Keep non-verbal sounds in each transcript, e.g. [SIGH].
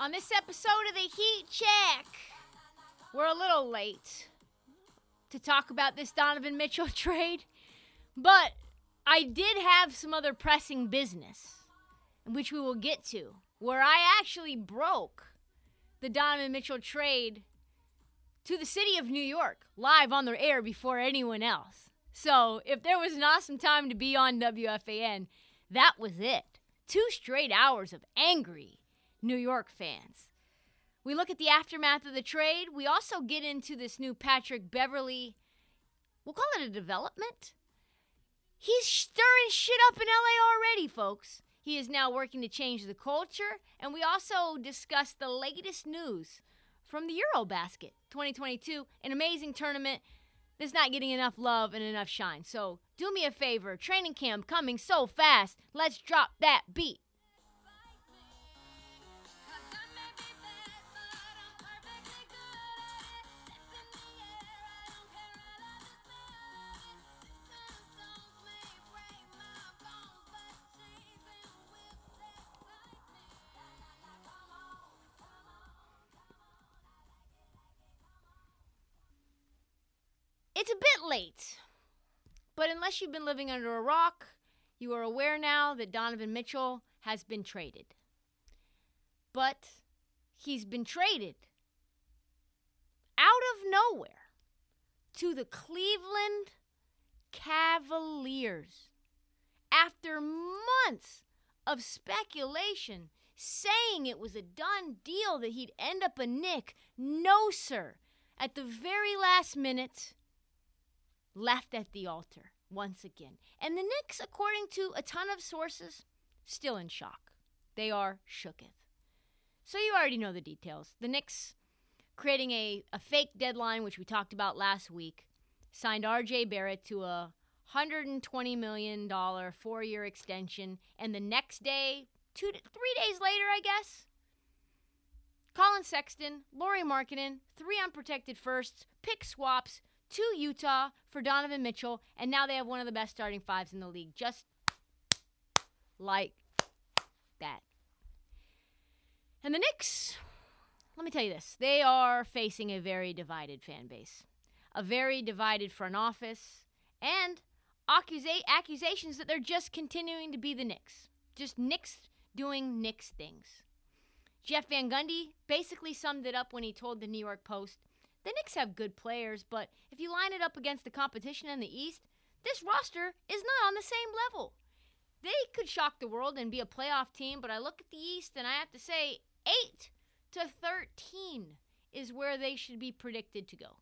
On this episode of the Heat Check, we're a little late to talk about this Donovan Mitchell [LAUGHS] trade, but I did have some other pressing business, which we will get to, where I actually broke the Donovan Mitchell trade to the city of New York live on their air before anyone else. So if there was an awesome time to be on WFAN, that was it. Two straight hours of angry New York fans. We look at the aftermath of the trade. We also get into this new Patrick Beverley, we'll call it a development. He's stirring shit up in LA already, folks. He is now working to change the culture, and we also discuss the latest news from the Eurobasket 2022, an amazing tournament that's not getting enough love and enough shine. So do me a favor, training camp coming so fast. Let's drop that beat. It's a bit late. But unless you've been living under a rock, you are aware now that Donovan Mitchell has been traded. But he's been traded out of nowhere to the Cleveland Cavaliers after months of speculation saying it was a done deal that he'd end up a Knick. No, sir. At the very last minute, left at the altar once again. And the Knicks, according to a ton of sources, still in shock. They are shooketh. So you already know the details. The Knicks creating a, a fake deadline, which we talked about last week, signed RJ Barrett to a $120 million four year extension. And the next day, two, three days later, I guess, Collin Sexton, Lauri Markkanen, three unprotected firsts, pick swaps, to Utah for Donovan Mitchell, and now they have one of the best starting fives in the league. Just like that. And the Knicks, let me tell you this they are facing a very divided fan base, a very divided front office, and accusa- accusations that they're just continuing to be the Knicks. Just Knicks doing Knicks things. Jeff Van Gundy basically summed it up when he told the New York Post the Knicks have good players, but if you line it up against the competition in the East, this roster is not on the same level. They could shock the world and be a playoff team, but I look at the East and I have to say 8 to 13 is where they should be predicted to go.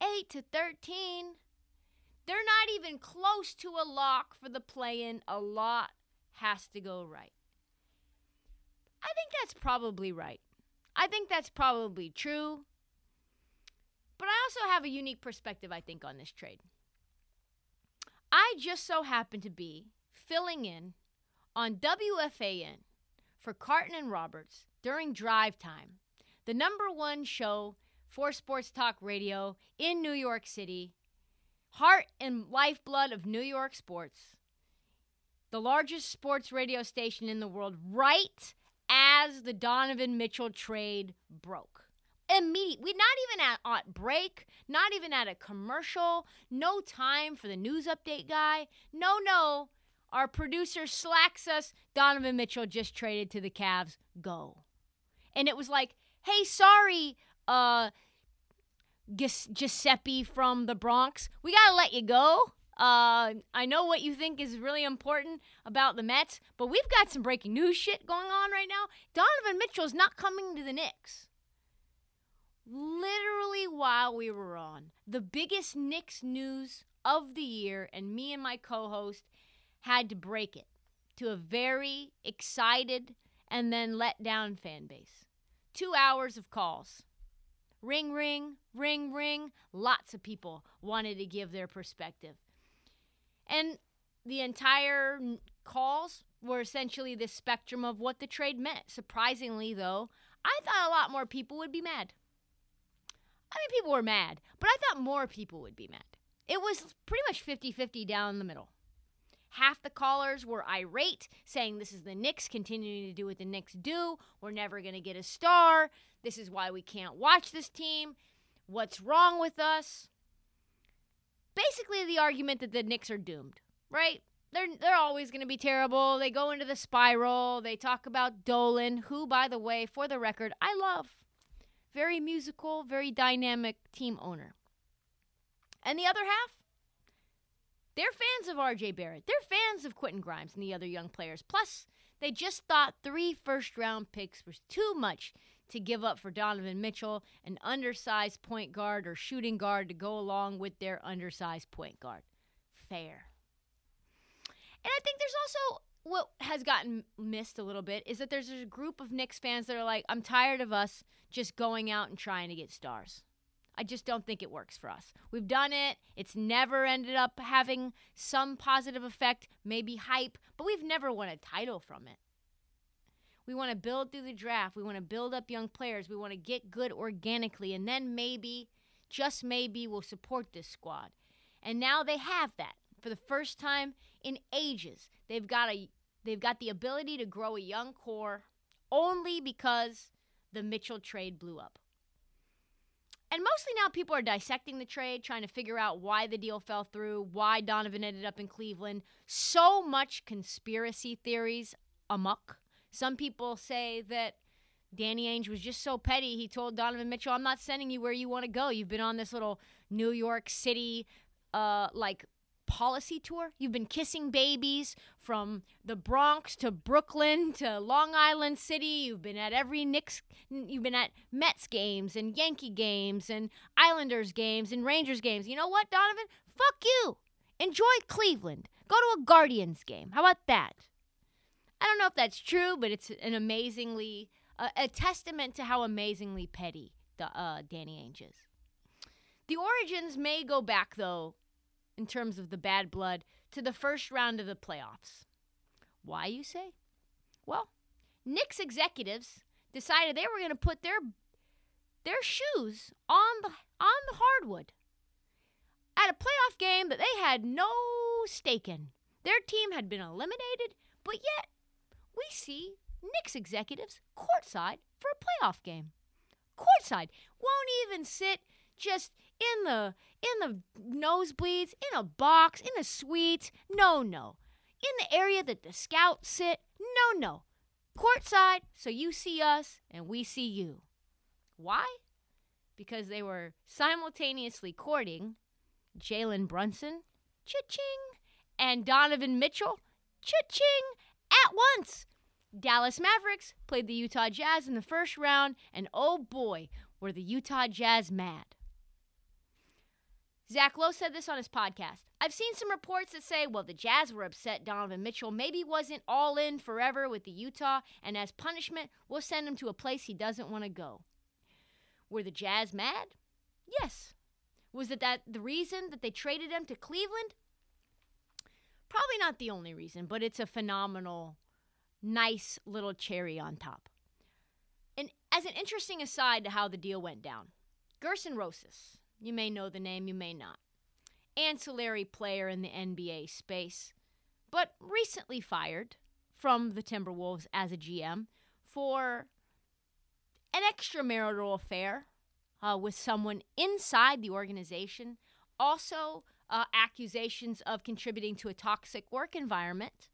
8 to 13. They're not even close to a lock for the play in. A lot has to go right. I think that's probably right. I think that's probably true. But I also have a unique perspective, I think, on this trade. I just so happen to be filling in on WFAN for Carton and Roberts during drive time, the number one show for sports talk radio in New York City, heart and lifeblood of New York sports, the largest sports radio station in the world, right as the Donovan Mitchell trade broke. Immediate, we not even at, break, not even at a commercial, no time for the news update guy. No, no. Our producer slacks us. Donovan Mitchell just traded to the Cavs. Go. And it was like, hey, sorry, uh, Giuseppe from the Bronx. We got to let you go. Uh, I know what you think is really important about the Mets, but we've got some breaking news shit going on right now. Donovan Mitchell's not coming to the Knicks. Literally, while we were on the biggest Knicks news of the year, and me and my co host had to break it to a very excited and then let down fan base. Two hours of calls. Ring, ring, ring, ring. Lots of people wanted to give their perspective. And the entire calls were essentially the spectrum of what the trade meant. Surprisingly, though, I thought a lot more people would be mad. I mean, people were mad, but I thought more people would be mad. It was pretty much 50 50 down the middle. Half the callers were irate, saying this is the Knicks continuing to do what the Knicks do. We're never going to get a star. This is why we can't watch this team. What's wrong with us? Basically, the argument that the Knicks are doomed, right? They're, they're always going to be terrible. They go into the spiral. They talk about Dolan, who, by the way, for the record, I love. Very musical, very dynamic team owner. And the other half, they're fans of RJ Barrett. They're fans of Quentin Grimes and the other young players. Plus, they just thought three first round picks was too much to give up for Donovan Mitchell, an undersized point guard or shooting guard to go along with their undersized point guard. Fair. And I think there's also what has gotten missed a little bit is that there's a group of Knicks fans that are like, I'm tired of us just going out and trying to get stars. I just don't think it works for us. We've done it. It's never ended up having some positive effect, maybe hype, but we've never won a title from it. We want to build through the draft. We want to build up young players. We want to get good organically. And then maybe, just maybe, we'll support this squad. And now they have that for the first time in ages. They've got a they've got the ability to grow a young core only because the Mitchell trade blew up. And mostly now people are dissecting the trade, trying to figure out why the deal fell through, why Donovan ended up in Cleveland. So much conspiracy theories amuck. Some people say that Danny Ainge was just so petty. He told Donovan Mitchell, "I'm not sending you where you want to go. You've been on this little New York City, uh, like policy tour. You've been kissing babies from the Bronx to Brooklyn to Long Island City. You've been at every Knicks, you've been at Mets games and Yankee games and Islanders games and Rangers games. You know what, Donovan? Fuck you. Enjoy Cleveland. Go to a Guardians game. How about that? I don't know if that's true, but it's an amazingly uh, a testament to how amazingly petty the uh, Danny Ainge is. The origins may go back though in terms of the bad blood to the first round of the playoffs. Why, you say? Well, Knicks executives decided they were going to put their their shoes on the on the hardwood at a playoff game that they had no stake in. Their team had been eliminated, but yet we see Knicks executives courtside for a playoff game. Courtside won't even sit just in the in the nosebleeds, in a box, in a suite. No, no. In the area that the scouts sit. No, no. Courtside, so you see us and we see you. Why? Because they were simultaneously courting Jalen Brunson, cha-ching, and Donovan Mitchell, cha-ching, at once. Dallas Mavericks played the Utah Jazz in the first round, and oh boy, were the Utah Jazz mad. Zach Lowe said this on his podcast. I've seen some reports that say, well, the Jazz were upset Donovan Mitchell maybe wasn't all in forever with the Utah, and as punishment, we'll send him to a place he doesn't want to go. Were the Jazz mad? Yes. Was it that the reason that they traded him to Cleveland? Probably not the only reason, but it's a phenomenal, nice little cherry on top. And as an interesting aside to how the deal went down, Gersson Rosas, you may know the name, you may not. Ancillary player in the NBA space, but recently fired from the Timberwolves as a GM for an extramarital affair uh, with someone inside the organization. Also, uh, accusations of contributing to a toxic work environment.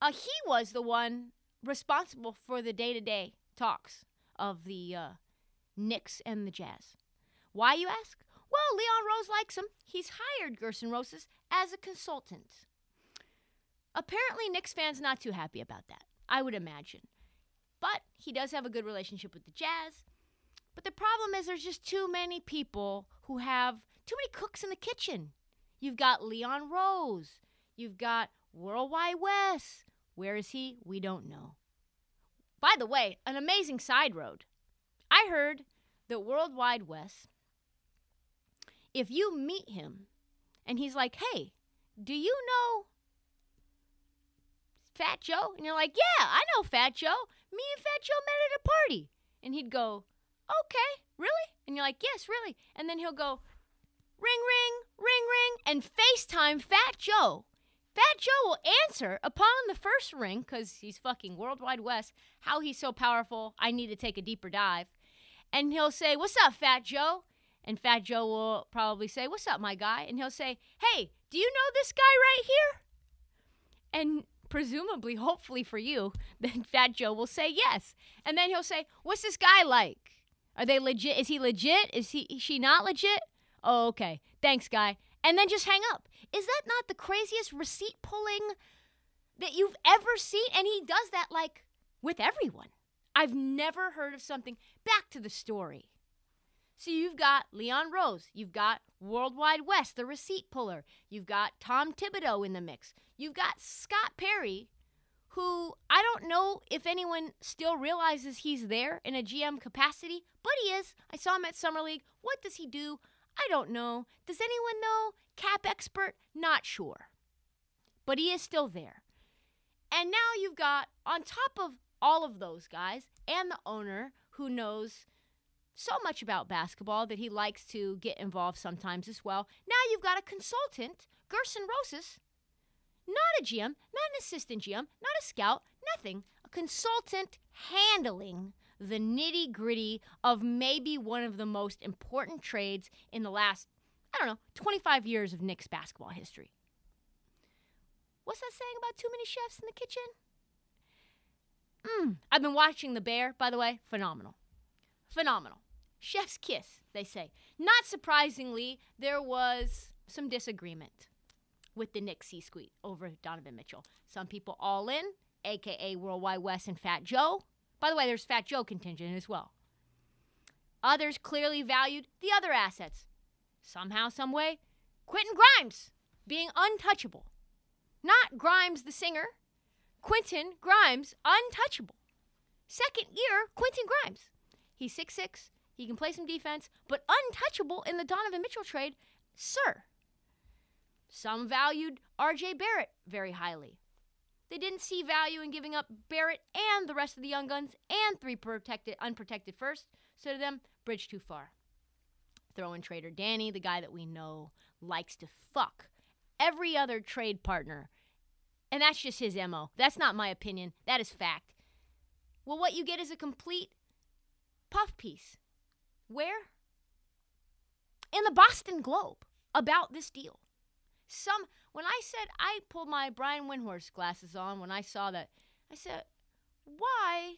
Uh, he was the one responsible for the day to day talks of the uh, Knicks and the Jazz. Why, you ask? Well, Leon Rose likes him. He's hired Gersson Rosas as a consultant. Apparently, Knicks fans not too happy about that, I would imagine. But he does have a good relationship with the Jazz. But the problem is there's just too many people who have too many cooks in the kitchen. You've got Leon Rose. You've got Worldwide Wes. Where is he? We don't know. By the way, an amazing side road. I heard that Worldwide Wes, if you meet him and he's like, hey, do you know Fat Joe? And you're like, yeah, I know Fat Joe. Me and Fat Joe met at a party. And he'd go, okay, really? And you're like, yes, really. And then he'll go, ring, ring, ring, ring, and FaceTime Fat Joe. Fat Joe will answer upon the first ring, because he's fucking Worldwide Wes, how he's so powerful, I need to take a deeper dive. And he'll say, What's up, Fat Joe? And Fat Joe will probably say, What's up, my guy? And he'll say, Hey, do you know this guy right here? And presumably, hopefully for you, [LAUGHS] then Fat Joe will say yes. And then he'll say, What's this guy like? Are they legit? Is he legit? Is he is she not legit? Oh, okay. Thanks, guy. And then just hang up. Is that not the craziest receipt pulling that you've ever seen? And he does that like with everyone. I've never heard of something. Back to the story. So you've got Leon Rose, you've got Worldwide Wes, the receipt puller, you've got Tom Thibodeau in the mix, you've got Scott Perry, who I don't know if anyone still realizes he's there in a GM capacity, but he is. I saw him at Summer League. What does he do? I don't know. Does anyone know? Cap expert? Not sure. But he is still there. And now you've got, on top of all of those guys, and the owner who knows so much about basketball that he likes to get involved sometimes as well. Now you've got a consultant, Gersson Rosas, not a GM, not an assistant GM, not a scout, nothing. A consultant handling the nitty gritty of maybe one of the most important trades in the last, I don't know, 25 years of Knicks basketball history. What's that saying about too many chefs in the kitchen? Mm. I've been watching The Bear, by the way. Phenomenal. Phenomenal. Chef's kiss, they say. Not surprisingly, there was some disagreement with the Knicks C suite over Donovan Mitchell. Some people all in, aka Worldwide Wes and Fat Joe. By the way, there's Fat Joe contingent as well. Others clearly valued the other assets. Somehow, someway, Quentin Grimes being untouchable. Not Grimes the singer, Quentin Grimes untouchable. Second year, Quentin Grimes. He's 6'6, he can play some defense, but untouchable in the Donovan Mitchell trade, sir. Some valued RJ Barrett very highly. They didn't see value in giving up Barrett and the rest of the young guns and three protected unprotected first, so to them, bridge too far. Throw in trader Danny, the guy that we know likes to fuck every other trade partner. And that's just his MO. That's not my opinion. That is fact. Well, what you get is a complete puff piece. Where? In the Boston Globe about this deal. Some when I said I pulled my Brian Windhorst glasses on when I saw that, I said, why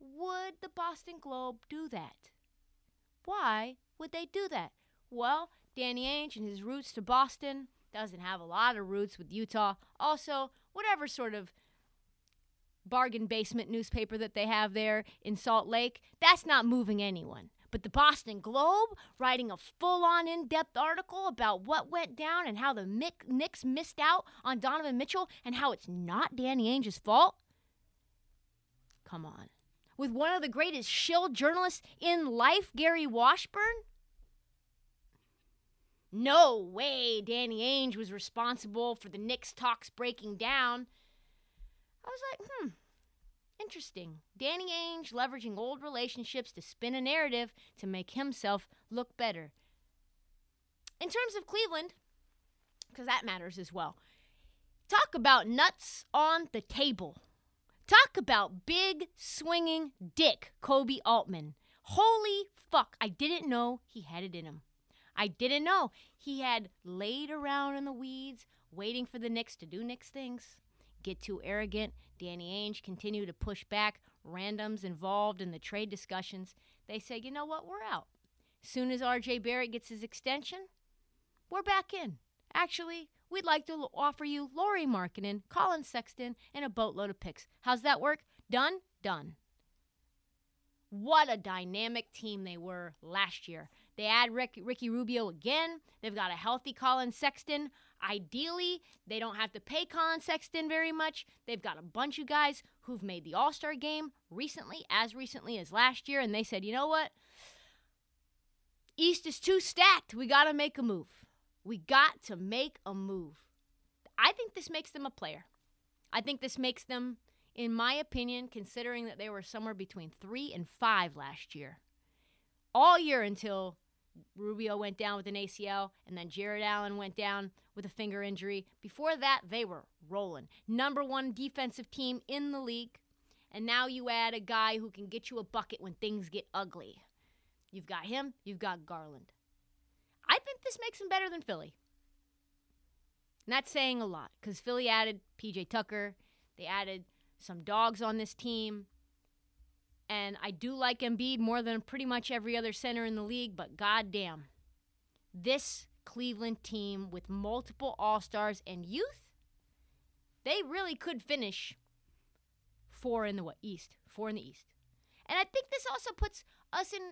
would the Boston Globe do that? Why would they do that? Well, Danny Ainge and his roots to Boston doesn't have a lot of roots with Utah. Also, whatever sort of bargain basement newspaper that they have there in Salt Lake, that's not moving anyone. But the Boston Globe writing a full on in depth article about what went down and how the Knicks missed out on Donovan Mitchell and how it's not Danny Ainge's fault? Come on. With one of the greatest shill journalists in life, Gary Washburn? no way Danny Ainge was responsible for the Knicks talks breaking down. I was like, hmm, interesting. Danny Ainge leveraging old relationships to spin a narrative to make himself look better. In terms of Cleveland, because that matters as well, talk about nuts on the table. Talk about big swinging dick, Koby Altman. Holy fuck, I didn't know he had it in him. I didn't know. He had laid around in the weeds, waiting for the Knicks to do Knicks things. Get too arrogant. Danny Ainge continue to push back. Randoms involved in the trade discussions. They say, you know what, we're out. Soon as RJ Barrett gets his extension, we're back in. Actually, we'd like to offer you Lauri Markkanen, Collin Sexton, and a boatload of picks. How's that work? Done? Done. What a dynamic team they were last year. They add Rick, Ricky Rubio again. They've got a healthy Collin Sexton. Ideally, they don't have to pay Collin Sexton very much. They've got a bunch of guys who've made the All Star game recently, as recently as last year, and they said, you know what? East is too stacked. We got to make a move. We got to make a move. I think this makes them a player. I think this makes them, in my opinion, considering that they were somewhere between three and five last year, all year until Rubio went down with an ACL, and then Jarrett Allen went down with a finger injury. Before that, they were rolling. Number one defensive team in the league. And now you add a guy who can get you a bucket when things get ugly. You've got him, you've got Garland. I think this makes them better than Philly. Not saying a lot because Philly added PJ Tucker, they added some dogs on this team. And I do like Embiid more than pretty much every other center in the league, but goddamn, this Cleveland team with multiple All Stars and youth, they really could finish four in the what, East, four in the East. And I think this also puts us in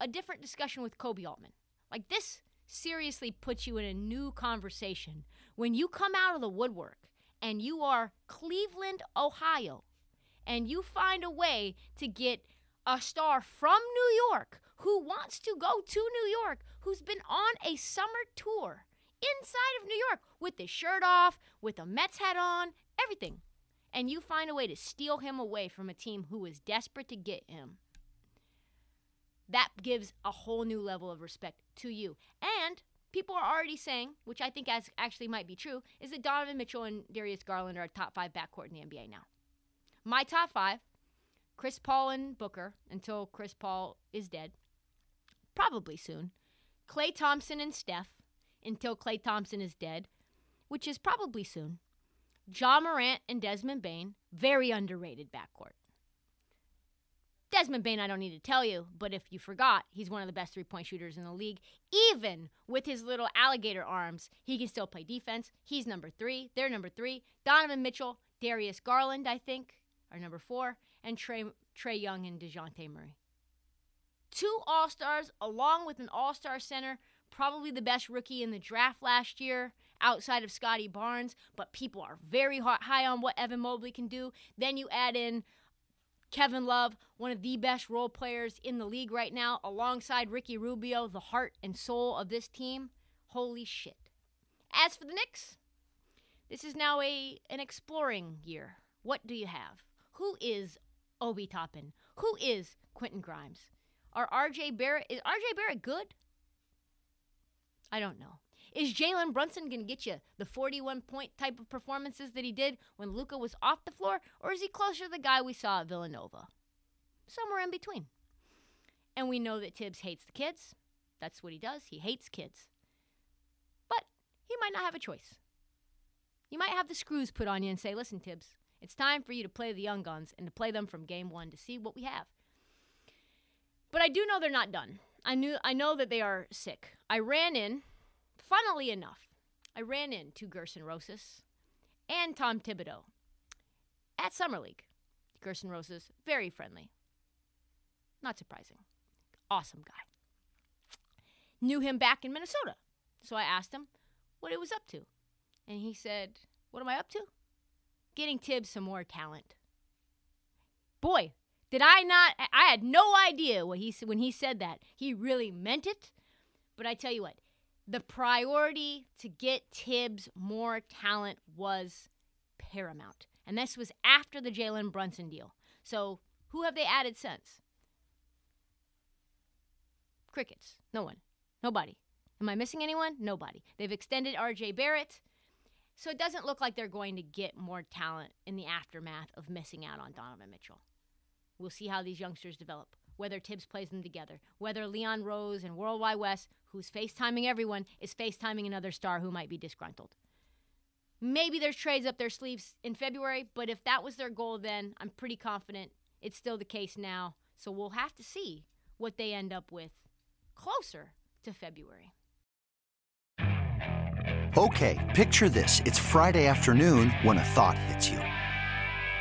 a different discussion with Koby Altman. Like this seriously puts you in a new conversation when you come out of the woodwork and you are Cleveland, Ohio, and you find a way to get a star from New York who wants to go to New York, who's been on a summer tour inside of New York with his shirt off, with a Mets hat on, everything. And you find a way to steal him away from a team who is desperate to get him. That gives a whole new level of respect to you. And people are already saying, which I think as actually might be true, is that Donovan Mitchell and Darius Garland are a top five backcourt in the NBA now. My top five Chris Paul and Booker until Chris Paul is dead, probably soon. Klay Thompson and Steph until Klay Thompson is dead, which is probably soon. Ja Morant and Desmond Bane, very underrated backcourt. Desmond Bane, I don't need to tell you, but if you forgot, he's one of the best three point shooters in the league. Even with his little alligator arms, he can still play defense. He's number three. They're number three. Donovan Mitchell, Darius Garland, I think are number four, and Trey, Trae Young and Dejounte Murray. Two All Stars, along with an All Star center, probably the best rookie in the draft last year outside of Scottie Barnes, but people are very high on what Evan Mobley can do. Then you add in Kevin Love, one of the best role players in the league right now, alongside Ricky Rubio, the heart and soul of this team. Holy shit. As for the Knicks, this is now a an exploring year. What do you have? Who is Obi Toppin? Who is Quentin Grimes? Are RJ Barrett is RJ Barrett good? I don't know. Is Jalen Brunson going to get you the 41 point type of performances that he did when Luka was off the floor, or is he closer to the guy we saw at Villanova? Somewhere in between. And we know that Thibs hates the kids. That's what he does. He hates kids. But he might not have a choice. You might have the screws put on you and say, listen, Thibs, it's time for you to play the young guns and to play them from game one to see what we have. But I do know they're not done. I knew I know that they are sick. I ran in, funnily enough, I ran into Gersson Rosas and Tom Thibodeau at Summer League. Gersson Rosas, very friendly. Not surprising. Awesome guy. Knew him back in Minnesota. So I asked him what he was up to. And he said, What am I up to? getting Thibs some more talent. Boy, did I not? I had no idea what he when he said that. He really meant it. But I tell you what, the priority to get Thibs more talent was paramount. And this was after the Jalen Brunson deal. So who have they added since? Crickets. No one. Nobody. Am I missing anyone? Nobody. They've extended RJ Barrett. So it doesn't look like they're going to get more talent in the aftermath of missing out on Donovan Mitchell. We'll see how these youngsters develop, whether Thibs plays them together, whether Leon Rose and Worldwide Wes, who's FaceTiming everyone, is FaceTiming another star who might be disgruntled. Maybe there's trades up their sleeves in February, but if that was their goal then, I'm pretty confident it's still the case now. So we'll have to see what they end up with closer to February. Okay, picture this. It's Friday afternoon when a thought hits you.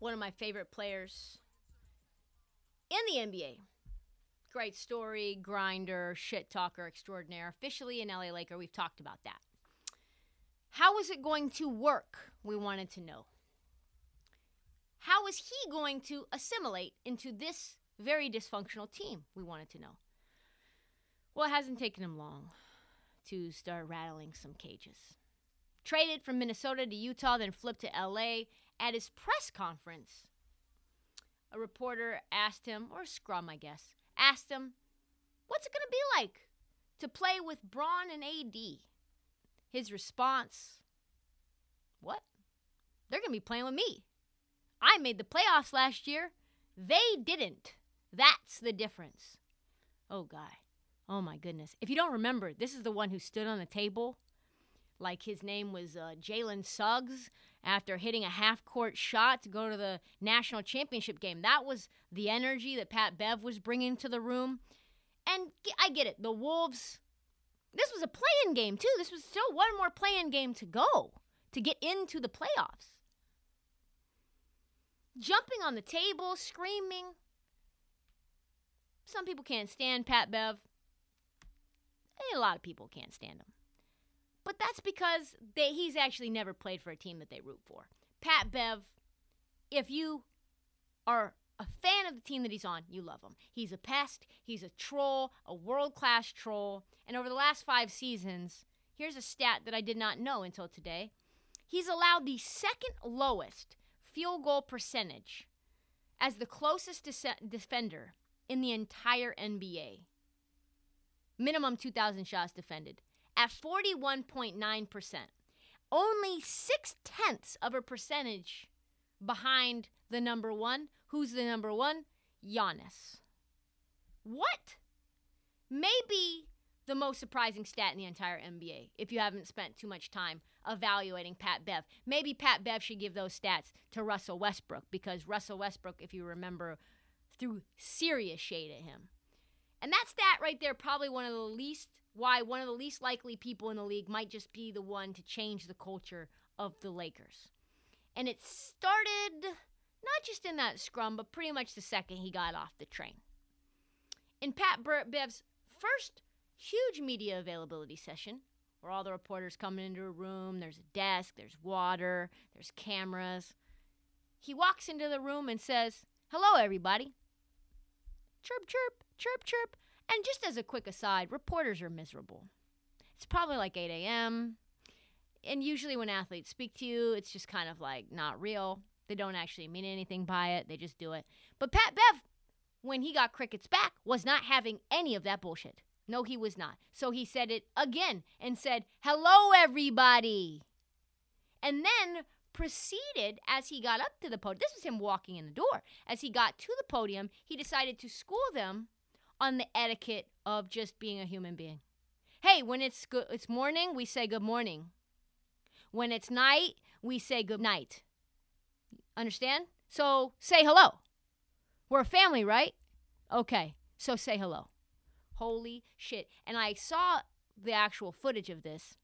One of my favorite players in the NBA. Great story, grinder, shit talker extraordinaire. Officially an LA Laker, we've talked about that. How is it going to work? We wanted to know. How is he going to assimilate into this very dysfunctional team? We wanted to know. Well, it hasn't taken him long to start rattling some cages. Traded from Minnesota to Utah, then flipped to LA. At his press conference, a reporter asked him, or Scrum, I guess, asked him, What's it going to be like to play with Bron and AD? His response, What? They're going to be playing with me. I made the playoffs last year. They didn't. That's the difference. Oh, God. Oh, my goodness. If you don't remember, this is the one who stood on the table like his name was uh, Jalen Suggs after hitting a half court shot to go to the national championship game. That was the energy that Pat Bev was bringing to the room. And I get it. The Wolves, this was a play in game, too. This was still one more play in game to go to get into the playoffs jumping on the table, screaming. Some people can't stand Pat Bev. A lot of people can't stand him. But that's because they, he's actually never played for a team that they root for. Pat Bev, if you are a fan of the team that he's on, you love him. He's a pest, he's a troll, a world class troll. And over the last five seasons, here's a stat that I did not know until today. He's allowed the second lowest field goal percentage as the closest de- defender in the entire NBA. Minimum 2,000 shots defended at 41.9%. Only six tenths of a percentage behind the number one. Who's the number one? Giannis. What? Maybe the most surprising stat in the entire NBA if you haven't spent too much time evaluating Pat Bev. Maybe Pat Bev should give those stats to Russell Westbrook because Russell Westbrook, if you remember, threw serious shade at him. And that stat right there, probably one of the least, why one of the least likely people in the league might just be the one to change the culture of the Lakers. And it started not just in that scrum, but pretty much the second he got off the train. In Pat Bev's first huge media availability session where all the reporters come into a room. There's a desk, there's water, there's cameras. He walks into the room and says, Hello, everybody. Chirp, chirp, chirp, chirp. And just as a quick aside, reporters are miserable. It's probably like 8 a.m. And usually, when athletes speak to you, it's just kind of like not real. They don't actually mean anything by it, they just do it. But Pat Bev, when he got crickets back, was not having any of that bullshit. No, he was not. So he said it again and said, Hello, everybody. And then proceeded as he got up to the podium. This was him walking in the door. As he got to the podium, he decided to school them on the etiquette of just being a human being. Hey, when it's good, it's morning, we say good morning. When it's night, we say good night. Understand? So say hello. We're a family, right? Okay, so say hello. Holy shit. And I saw the actual footage of this.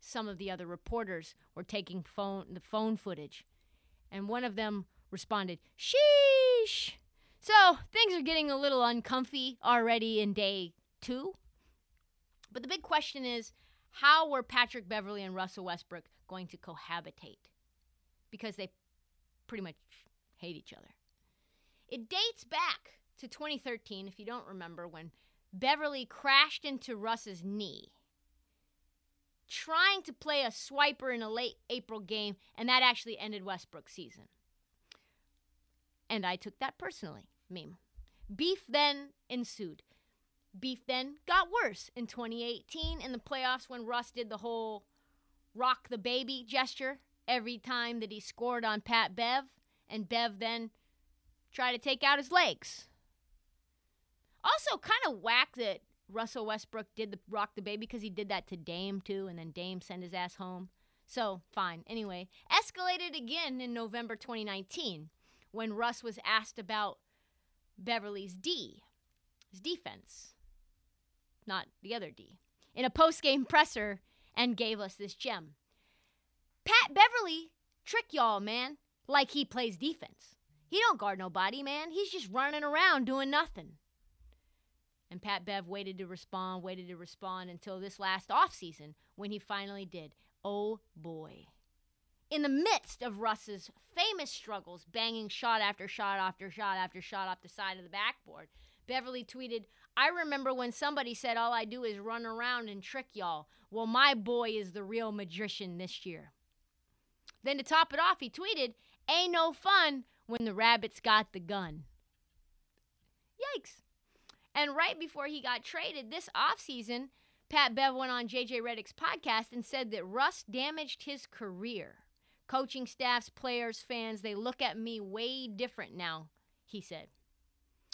Some of the other reporters were taking phone the phone footage. And one of them responded, Sheesh. So things are getting a little uncomfy already in day two. But the big question is how were Patrick Beverley and Russell Westbrook going to cohabitate? Because they pretty much hate each other. It dates back to 2013, if you don't remember, when Beverley crashed into Russ's knee, trying to play a swiper in a late April game, and that actually ended Westbrook's season. And I took that personally. Meme. Beef then ensued. Beef then got worse in 2018 in the playoffs when Russ did the whole rock the baby gesture every time that he scored on Pat Bev, and Bev then tried to take out his legs. Also, kind of whack that Russell Westbrook did the rock the baby because he did that to Dame too, and then Dame sent his ass home. So, fine. Anyway, escalated again in November 2019 when Russ was asked about Beverley's D, his defense, not the other D, in a post game presser and gave us this gem. Pat Beverley trick y'all, man, like he plays defense. He don't guard nobody, man. He's just running around doing nothing. And Pat Bev waited to respond, waited to respond until this last offseason when he finally did. Oh boy. In the midst of Russ's famous struggles, banging shot after shot after shot after shot off the side of the backboard, Beverley tweeted, I remember when somebody said all I do is run around and trick y'all. Well, my boy is the real magician this year. Then to top it off, he tweeted, Ain't no fun when the rabbits got the gun. Yikes. And right before he got traded this offseason, Pat Bev went on JJ Redick's podcast and said that Russ damaged his career. Coaching staffs, players, fans, they look at me way different now, he said.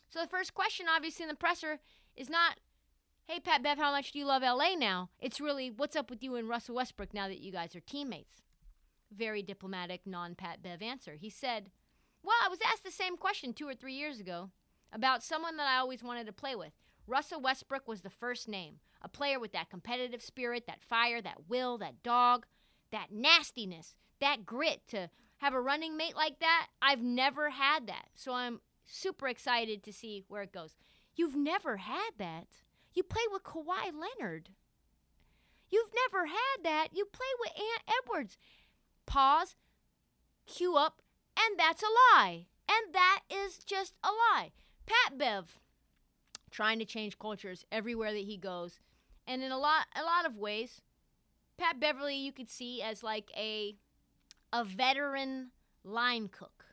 So the first question, obviously, in the presser is not, hey, Pat Bev, how much do you love LA now? It's really, what's up with you and Russell Westbrook now that you guys are teammates? Very diplomatic, non Pat Bev answer. He said, well, I was asked the same question two or three years ago about someone that I always wanted to play with. Russell Westbrook was the first name. A player with that competitive spirit, that fire, that will, that dog, that nastiness, that grit to have a running mate like that. I've never had that. So I'm super excited to see where it goes. You've never had that. You play with Kawhi Leonard. You've never had that. You play with Ant Edwards. Pause, cue up, and that's a lie. And that is just a lie. Pat Bev trying to change cultures everywhere that he goes. And in a lot a lot of ways, Pat Beverley you could see as like a a veteran line cook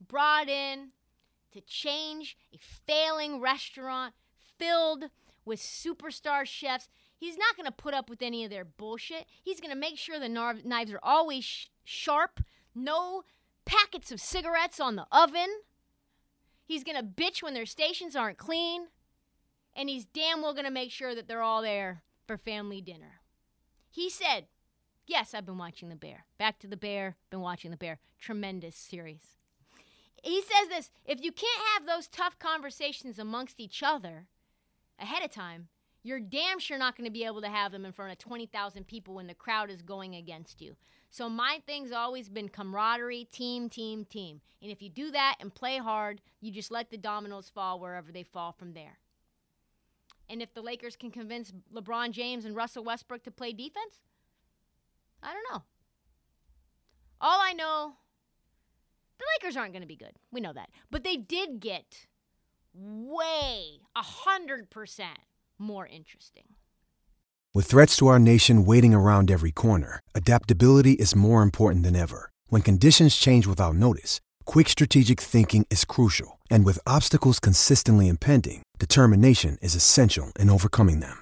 brought in to change a failing restaurant filled with superstar chefs. He's not going to put up with any of their bullshit. He's going to make sure the knives are always sh- sharp, no packets of cigarettes on the oven. He's going to bitch when their stations aren't clean. And he's damn well going to make sure that they're all there for family dinner. He said, Yes, I've been watching The Bear. Back to The Bear, been watching The Bear. Tremendous series. He says this if you can't have those tough conversations amongst each other ahead of time, you're damn sure not going to be able to have them in front of 20,000 people when the crowd is going against you. So my thing's always been camaraderie, team, team, team. And if you do that and play hard, you just let the dominoes fall wherever they fall from there. And if the Lakers can convince LeBron James and Russell Westbrook to play defense, I don't know. All I know, the Lakers aren't going to be good. We know that. But they did get way, a 100% more interesting. With threats to our nation waiting around every corner, adaptability is more important than ever. When conditions change without notice, quick strategic thinking is crucial. And with obstacles consistently impending, determination is essential in overcoming them.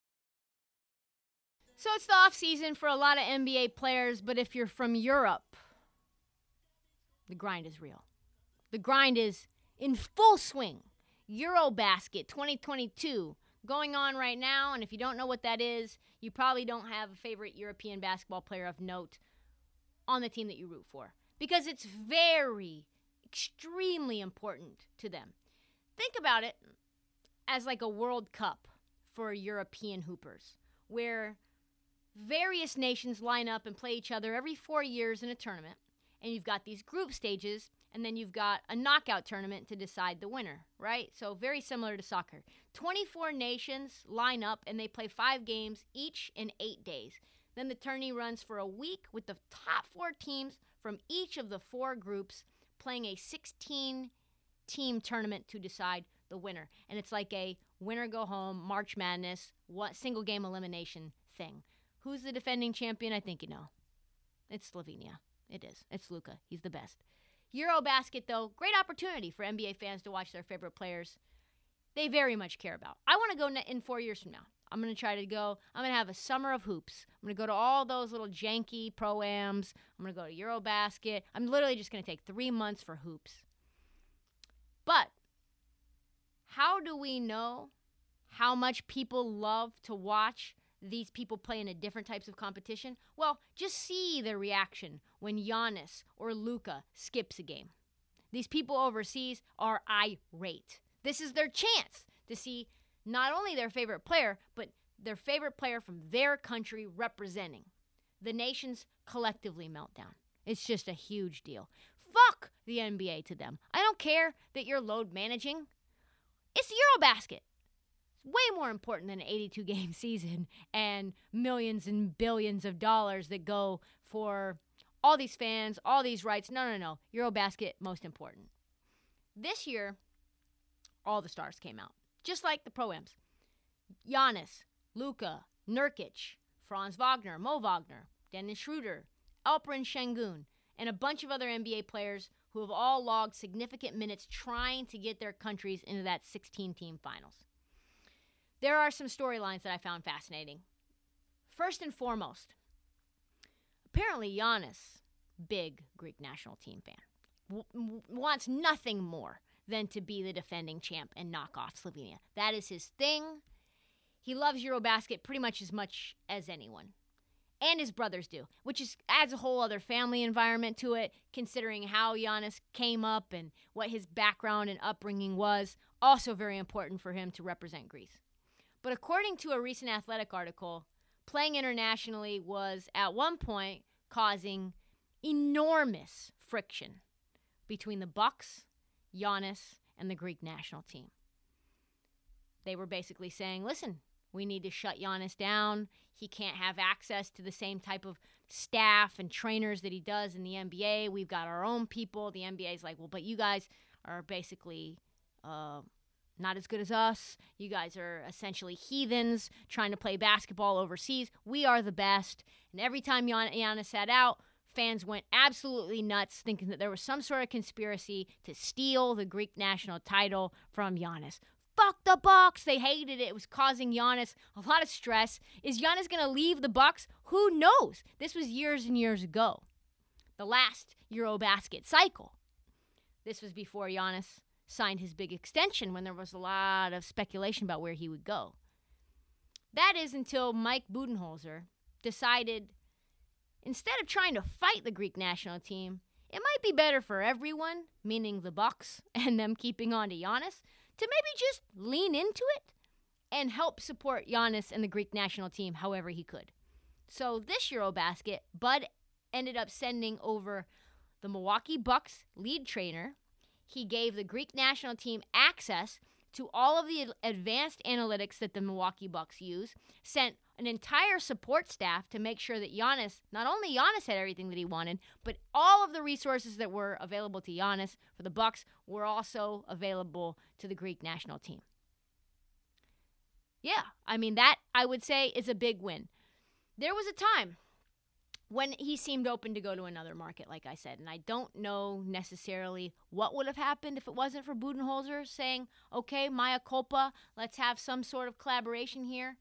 So it's the off season for a lot of NBA players, but if you're from Europe, the grind is real. The grind is in full swing. Eurobasket 2022 going on right now, and if you don't know what that is, you probably don't have a favorite European basketball player of note on the team that you root for because it's very extremely important to them. Think about it as like a World Cup for European hoopers where various nations line up and play each other every four years in a tournament. And you've got these group stages, and then you've got a knockout tournament to decide the winner, right? So, very similar to soccer. 24 nations line up and they play five games each in eight days. Then the tourney runs for a week with the top four teams from each of the four groups playing a 16 team tournament to decide the winner. And it's like a winner go home, March Madness, what single game elimination thing. Who's the defending champion? I think you know. It's Slovenia. It is. It's Luka. He's the best. Eurobasket, though, great opportunity for NBA fans to watch their favorite players they very much care about. I want to go in four years from now. I'm going to try to go. I'm going to have a summer of hoops. I'm going to go to all those little janky pro-ams. I'm going to go to Eurobasket. I'm literally just going to take three months for hoops. But how do we know how much people love to watch these people play in a different types of competition? Well, just see their reaction when Giannis or Luka skips a game. These people overseas are irate. This is their chance to see not only their favorite player, but their favorite player from their country representing. The nations collectively meltdown. It's just a huge deal. Fuck the NBA to them. I don't care that you're load managing. It's Eurobasket way more important than an 82 game [LAUGHS] season and millions and billions of dollars that go for all these fans, all these rights. No, no, no. Eurobasket, most important. This year, all the stars came out, just like the Pro-Ams. Giannis, Luka, Nurkic, Franz Wagner, Mo Wagner, Dennis Schroeder, Alperen Sengun, and a bunch of other NBA players who have all logged significant minutes trying to get their countries into that 16 team finals. There are some storylines that I found fascinating. First and foremost, apparently Giannis, big Greek national team fan, w- wants nothing more than to be the defending champ and knock off Slovenia. That is his thing. He loves Eurobasket pretty much as much as anyone. And his brothers do, which is adds a whole other family environment to it, considering how Giannis came up and what his background and upbringing was. Also very important for him to represent Greece. But according to a recent athletic article, playing internationally was at one point causing enormous friction between the Bucks, Giannis, and the Greek national team. They were basically saying, "Listen, we need to shut Giannis down. He can't have access to the same type of staff and trainers that he does in the NBA. We've got our own people. The NBA is like, well, but you guys are basically uh, not as good as us. You guys are essentially heathens trying to play basketball overseas. We are the best. And every time Gian- Giannis sat out, fans went absolutely nuts, thinking that there was some sort of conspiracy to steal the Greek national title from Giannis. Fuck the Bucks. They hated it. It was causing Giannis a lot of stress. Is Giannis going to leave the Bucks? Who knows? This was years and years ago. The last EuroBasket cycle. This was before Giannis signed his big extension when there was a lot of speculation about where he would go. That is until Mike Budenholzer decided instead of trying to fight the Greek national team, it might be better for everyone, meaning the Bucks [LAUGHS] and them keeping on to Giannis, to maybe just lean into it and help support Giannis and the Greek national team however he could. So this Eurobasket, Bud ended up sending over the Milwaukee Bucks lead trainer. He gave the Greek national team access to all of the advanced analytics that the Milwaukee Bucks use, sent an entire support staff to make sure that Giannis, not only Giannis had everything that he wanted, but all of the resources that were available to Giannis for the Bucks were also available to the Greek national team. Yeah, I mean that I would say is a big win. There was a time when he seemed open to go to another market, like I said. And I don't know necessarily what would have happened if it wasn't for Budenholzer saying, okay, mea culpa, let's have some sort of collaboration here.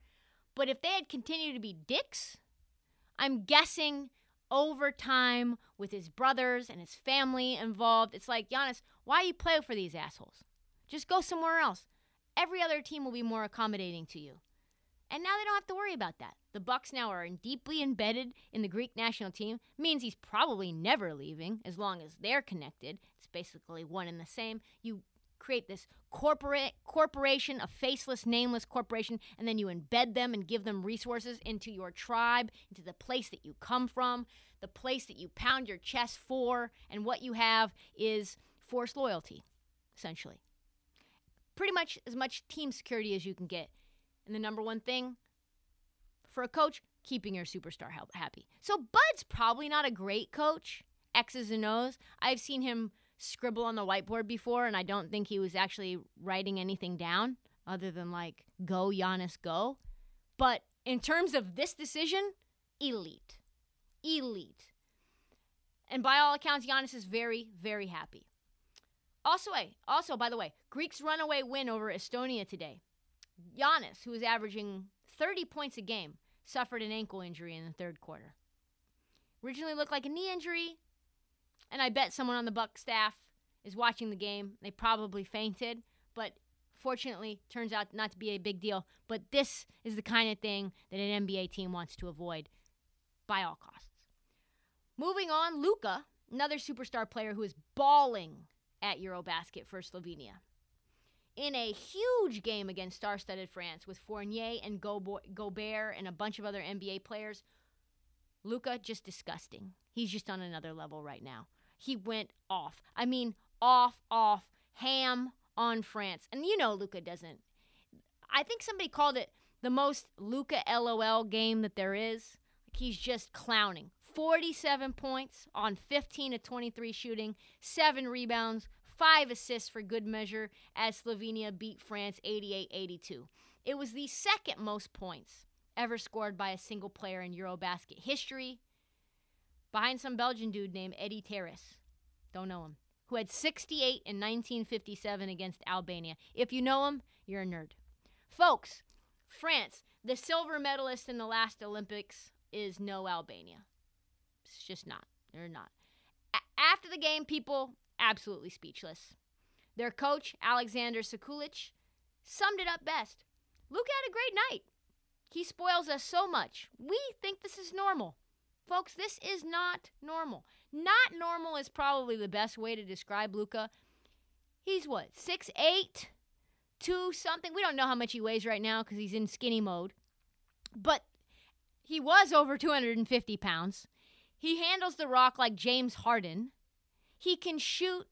But if they had continued to be dicks, I'm guessing over time with his brothers and his family involved, it's like, Giannis, why you play for these assholes? Just go somewhere else. Every other team will be more accommodating to you. And now they don't have to worry about that. The Bucks now are deeply embedded in the Greek national team. Means he's probably never leaving as long as they're connected. It's basically one and the same. You create this corporate corporation, a faceless, nameless corporation, and then you embed them and give them resources into your tribe, into the place that you come from, the place that you pound your chest for, and what you have is forced loyalty, essentially. Pretty much as much team security as you can get. And the number one thing for a coach, keeping your superstar happy. So Bud's probably not a great coach, X's and O's. I've seen him scribble on the whiteboard before, and I don't think he was actually writing anything down other than like, go, Giannis, go. But in terms of this decision, elite. Elite. And by all accounts, Giannis is very, very happy. Also, also, by the way, Greeks runaway win over Estonia today. Giannis, who was averaging 30 points a game, suffered an ankle injury in the third quarter. Originally looked like a knee injury, and I bet someone on the Buck staff is watching the game. They probably fainted, but fortunately turns out not to be a big deal. But this is the kind of thing that an NBA team wants to avoid by all costs. Moving on, Luka, another superstar player who is balling at Eurobasket for Slovenia in a huge game against star studded France with Fournier and Gobert and a bunch of other NBA players. Luka, just disgusting. He's just on another level right now. He went off. I mean, off, off, ham on France. And you know, Luka doesn't. I think somebody called it the most Luka LOL game that there is. He's just clowning. 47 points on 15 to 23 shooting, seven rebounds, five assists for good measure as Slovenia beat France 88 82. It was the second most points ever scored by a single player in Eurobasket history, behind some Belgian dude named Eddie Terrace. Don't know him. Who had 68 in 1957 against Albania. If you know him, you're a nerd. Folks, France, the silver medalist in the last Olympics, is no Albania. It's just not. They're not. A- after the game, people absolutely speechless. Their coach, Aleksander Sekulic, summed it up best. Luke had a great night. He spoils us so much. We think this is normal. Folks, this is not normal. Not normal is probably the best way to describe Luka. He's what, six eight, two something? We don't know how much he weighs right now because he's in skinny mode. But he was over 250 pounds. He handles the rock like James Harden. He can shoot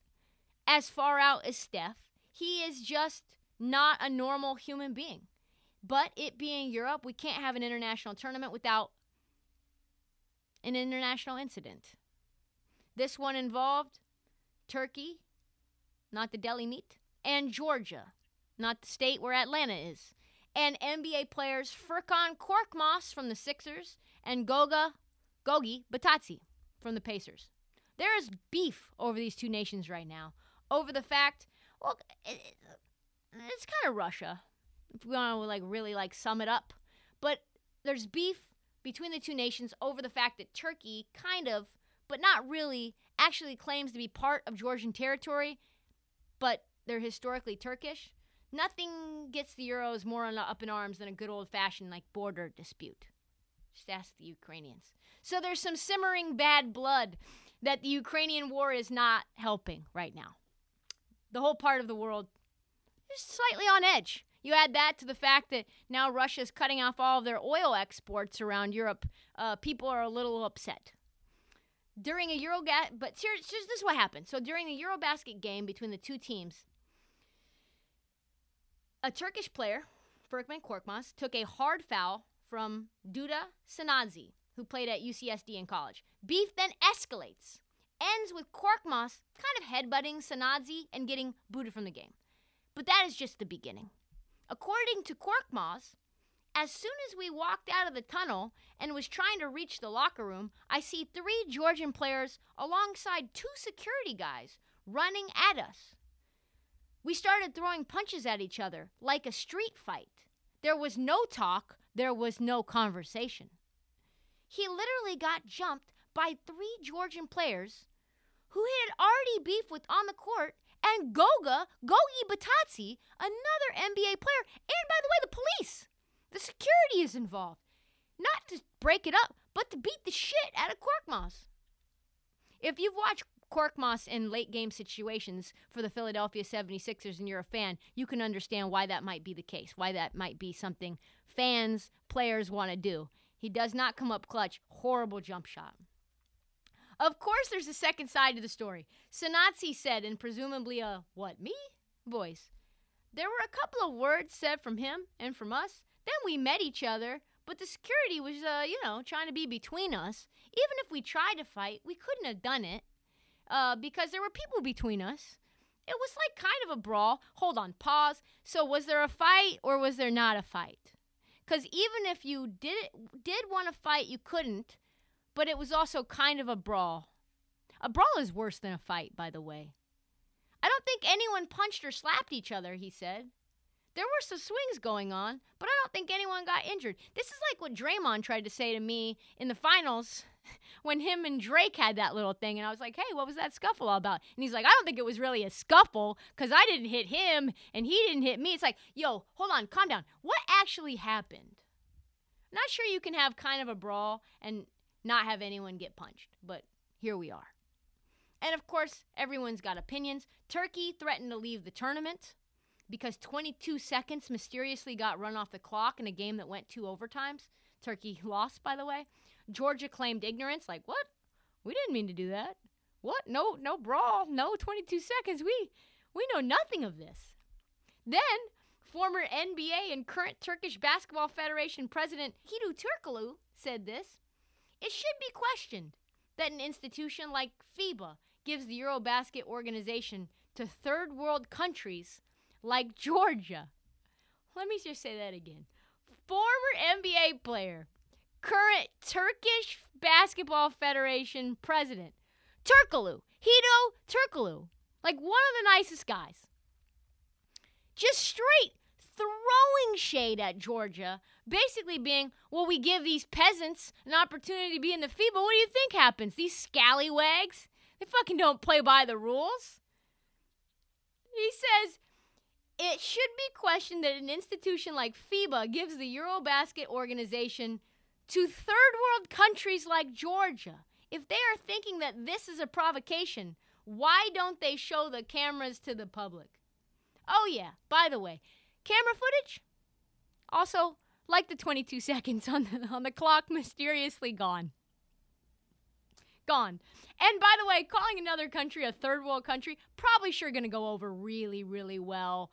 as far out as Steph. He is just not a normal human being. But it being Europe, we can't have an international tournament without an international incident. This one involved Turkey, not the deli meat, and Georgia, not the state where Atlanta is. And NBA players Furkan Korkmaz from the Sixers and Goga Gogi Bitadze from the Pacers. There is beef over these two nations right now over the fact, well, it, it's kind of Russia, if we want to like really like sum it up. But there's beef between the two nations over the fact that Turkey kind of, but not really, actually claims to be part of Georgian territory, but they're historically Turkish. Nothing gets the Euros more up in arms than a good old fashioned like border dispute. Just ask the Ukrainians. So there's some simmering bad blood that the Ukrainian war is not helping right now. The whole part of the world is slightly on edge. You add that to the fact that now Russia's cutting off all of their oil exports around Europe. Uh, people are a little upset. During a Eurogas, but here's, here's this is what happened. So during the Eurobasket game between the two teams, a Turkish player, Furkan Korkmaz, took a hard foul from Duda Sanadze, who played at UCSD in college. Beef then escalates, ends with Korkmaz kind of headbutting Sanadze and getting booted from the game. But that is just the beginning. According to Korkmaz, as soon as we walked out of the tunnel and was trying to reach the locker room, I see three Georgian players alongside two security guys running at us. We started throwing punches at each other like a street fight. There was no talk, there was no conversation. He literally got jumped by three Georgian players who he had already beef with on the court and Goga, Gogi Bitadze, another NBA player, and by the way, the police. The security is involved. Not to break it up, but to beat the shit out of Korkmaz. If you've watched Korkmaz in late game situations for the Philadelphia 76ers and you're a fan, you can understand why that might be the case, why that might be something fans, players want to do. He does not come up clutch. Horrible jump shot. Of course, there's a second side to the story. Sanadze said, in presumably a what, me? voice. There were a couple of words said from him and from us. Then we met each other, but the security was, uh, you know, trying to be between us. Even if we tried to fight, we couldn't have done it uh, because there were people between us. It was like kind of a brawl. Hold on, pause. So, was there a fight or was there not a fight? Because even if you did did want to fight, you couldn't but it was also kind of a brawl. A brawl is worse than a fight, by the way. I don't think anyone punched or slapped each other, he said. There were some swings going on, but I don't think anyone got injured. This is like what Draymond tried to say to me in the finals [LAUGHS] when him and Drake had that little thing. And I was like, hey, what was that scuffle all about? And he's like, I don't think it was really a scuffle because I didn't hit him and he didn't hit me. It's like, yo, hold on, calm down. What actually happened? Not sure you can have kind of a brawl and not have anyone get punched. But here we are. And of course, everyone's got opinions. Turkey threatened to leave the tournament because 22 seconds mysteriously got run off the clock in a game that went two overtimes. Turkey [LAUGHS] lost, by the way. Georgia claimed ignorance, like, what? We didn't mean to do that. What? No, no brawl. No 22 seconds. We we know nothing of this. Then, former NBA and current Turkish Basketball Federation president Hedo Turkoglu said this. It should be questioned that an institution like FIBA gives the Eurobasket organization to third world countries like Georgia. Let me just say that again. Former NBA player, current Turkish Basketball Federation president, Turkoglu, Hedo Turkoglu, like one of the nicest guys. Just straight throwing shade at Georgia, basically being, well, we give these peasants an opportunity to be in the FIBA. What do you think happens? These scallywags, they fucking don't play by the rules. He says, it should be questioned that an institution like FIBA gives the Eurobasket organization to third world countries like Georgia. If they are thinking that this is a provocation, why don't they show the cameras to the public? Oh, yeah, by the way, Camera footage? Also, like the 22 [LAUGHS] seconds on the, on the clock, mysteriously gone. Gone. And by the way, calling another country a third world country, probably sure to go over really, really well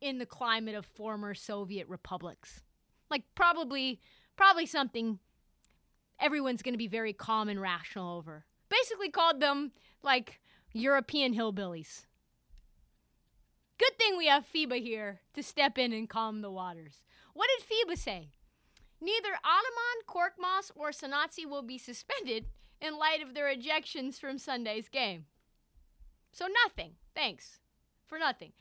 in the climate of former Soviet republics. Like, probably, probably something everyone's going to be very calm and rational over. Basically, called them like European hillbillies. Good thing we have FIBA here to step in and calm the waters. What did FIBA say? Neither Ataman, Korkmaz, or Sanadze will be suspended in light of their ejections from Sunday's game. So nothing. Thanks. For nothing.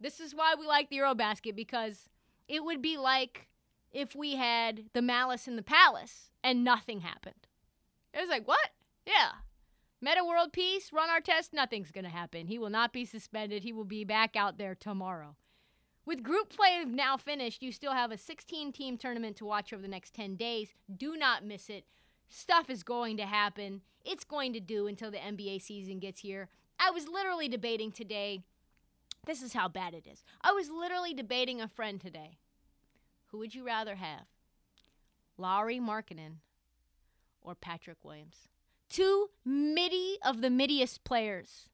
This is why we like the Eurobasket because it would be like if we had the malice in the palace and nothing happened. It was like, what? Yeah, Metta World Peace, Ron Artest, nothing's going to happen. He will not be suspended. He will be back out there tomorrow. With group play now finished, you still have a 16 team tournament to watch over the next 10 days. Do not miss it. Stuff is going to happen. It's going to do until the NBA season gets here. I was literally debating today This is how bad it is. I was literally debating a friend today. Who would you rather have? Lauri Markkanen or Patrick Williams? Two midi of the midiest players.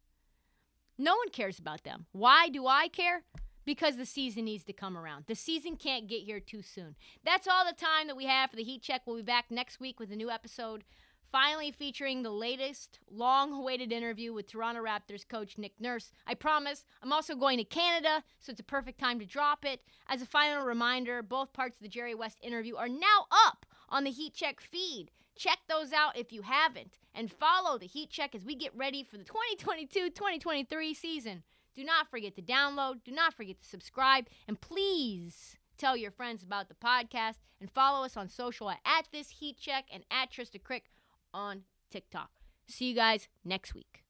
No one cares about them. Why do I care? Because the season needs to come around. The season can't get here too soon. That's all the time that we have for the Heat Check. We'll be back next week with a new episode, finally featuring the latest long awaited interview with Toronto Raptors coach Nick Nurse. I promise I'm also going to Canada, so it's a perfect time to drop it. As a final reminder, both parts of the Jerry West interview are now up on the Heat Check feed. Check those out if you haven't, and follow the Heat Check as we get ready for the 2022 2023 season. Do not forget to download, do not forget to subscribe, and please tell your friends about the podcast and follow us on social at, at this Heat Check and at Trista Crick on TikTok. See you guys next week.